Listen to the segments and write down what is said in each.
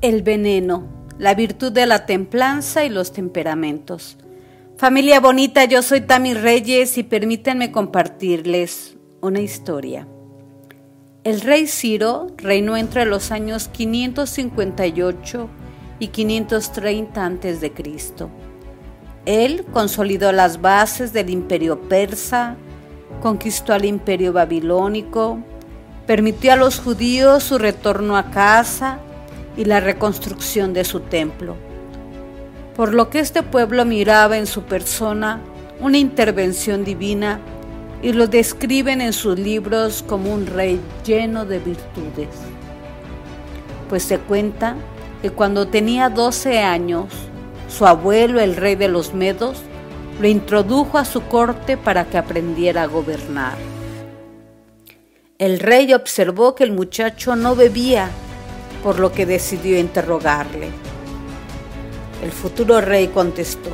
El veneno, la virtud de la templanza y los temperamentos. Familia bonita, yo soy Tami Reyes y permítanme compartirles una historia. El rey Ciro reinó entre los años 558 y 530 a.C. Él consolidó las bases del imperio persa, conquistó al imperio babilónico, permitió a los judíos su retorno a casa y la reconstrucción de su templo. Por lo que este pueblo miraba en su persona una intervención divina y lo describen en sus libros como un rey lleno de virtudes. Pues se cuenta que cuando tenía 12 años, su abuelo, el rey de los Medos, lo introdujo a su corte para que aprendiera a gobernar. El rey observó que el muchacho no bebía por lo que decidió interrogarle. El futuro rey contestó,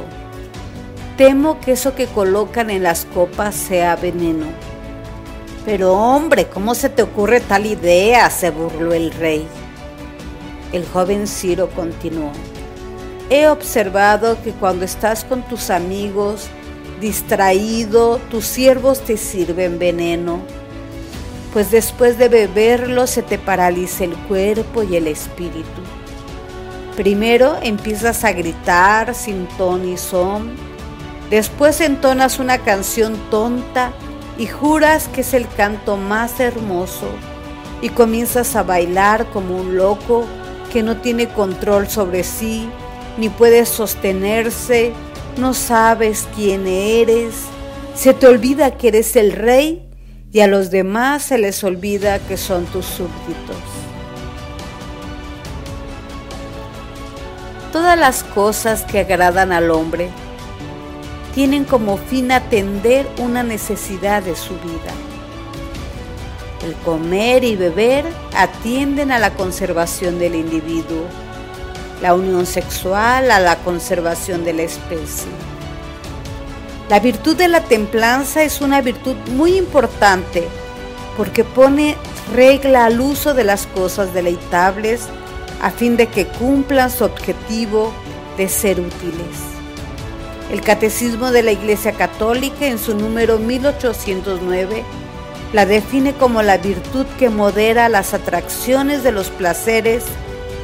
temo que eso que colocan en las copas sea veneno. Pero hombre, ¿cómo se te ocurre tal idea? se burló el rey. El joven Ciro continuó, he observado que cuando estás con tus amigos, distraído, tus siervos te sirven veneno pues después de beberlo se te paraliza el cuerpo y el espíritu. Primero empiezas a gritar sin ton y son, después entonas una canción tonta y juras que es el canto más hermoso. Y comienzas a bailar como un loco que no tiene control sobre sí, ni puede sostenerse, no sabes quién eres, se te olvida que eres el rey y a los demás se les olvida que son tus súbditos. Todas las cosas que agradan al hombre tienen como fin atender una necesidad de su vida. El comer y beber atienden a la conservación del individuo, la unión sexual a la conservación de la especie la virtud de la templanza es una virtud muy importante porque pone regla al uso de las cosas deleitables a fin de que cumplan su objetivo de ser útiles. El Catecismo de la Iglesia Católica en su número 1809 la define como la virtud que modera las atracciones de los placeres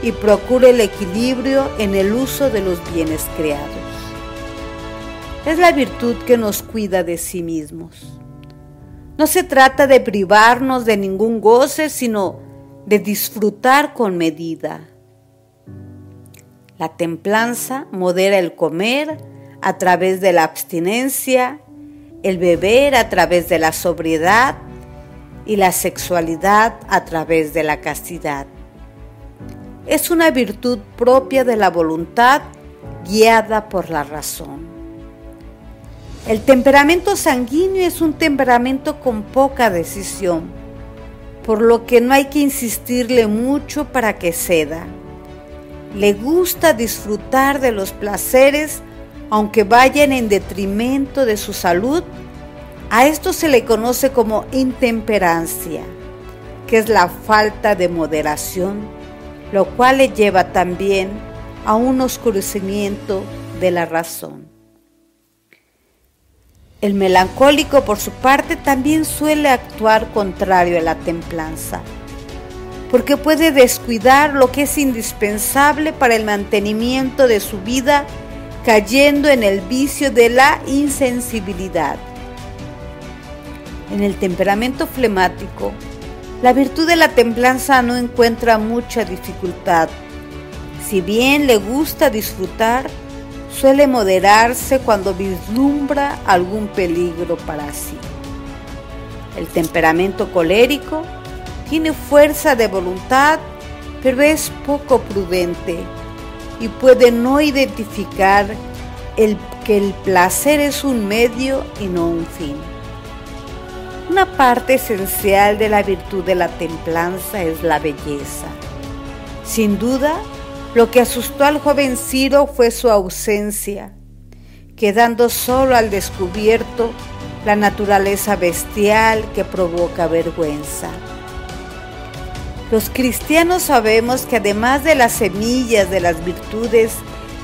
y procura el equilibrio en el uso de los bienes creados es la virtud que nos cuida de sí mismos. No se trata de privarnos de ningún goce, sino de disfrutar con medida. La templanza modera el comer a través de la abstinencia, el beber a través de la sobriedad y la sexualidad a través de la castidad. Es una virtud propia de la voluntad guiada por la razón. El temperamento sanguíneo es un temperamento con poca decisión, por lo que no hay que insistirle mucho para que ceda. Le gusta disfrutar de los placeres aunque vayan en detrimento de su salud. A esto se le conoce como intemperancia, que es la falta de moderación, lo cual le lleva también a un oscurecimiento de la razón. El melancólico, por su parte, también suele actuar contrario a la templanza, porque puede descuidar lo que es indispensable para el mantenimiento de su vida, cayendo en el vicio de la insensibilidad. En el temperamento flemático, la virtud de la templanza no encuentra mucha dificultad. Si bien le gusta disfrutar, suele moderarse cuando vislumbra algún peligro para sí. El temperamento colérico tiene fuerza de voluntad, pero es poco prudente y puede no identificar que el placer es un medio y no un fin. Una parte esencial de la virtud de la templanza es la belleza. Sin duda, lo que asustó al joven Ciro fue su ausencia, quedando solo al descubierto la naturaleza bestial que provoca vergüenza. Los cristianos sabemos que además de las semillas de las virtudes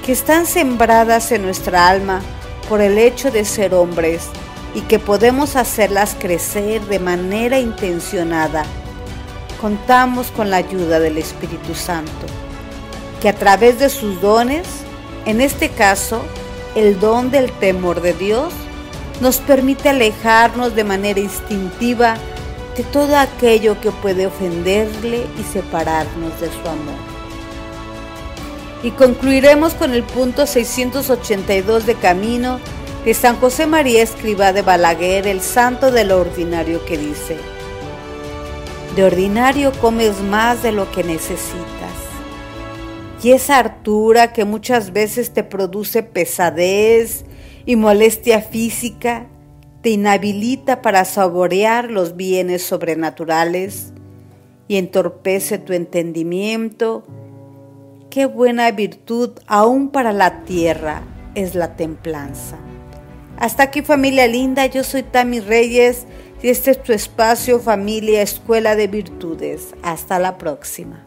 que están sembradas en nuestra alma por el hecho de ser hombres y que podemos hacerlas crecer de manera intencionada, contamos con la ayuda del Espíritu Santo, que a través de sus dones, en este caso, el don del temor de Dios, nos permite alejarnos de manera instintiva de todo aquello que puede ofenderle y separarnos de su amor. Y concluiremos con el punto 682 de Camino de San José María Escriba de Balaguer, el santo de lo ordinario que dice, de ordinario comes más de lo que necesitas. Y esa hartura que muchas veces te produce pesadez y molestia física, te inhabilita para saborear los bienes sobrenaturales y entorpece tu entendimiento. Qué buena virtud aún para la tierra es la templanza. Hasta aquí familia linda, yo soy Tami Reyes y este es tu espacio familia Escuela de Virtudes. Hasta la próxima.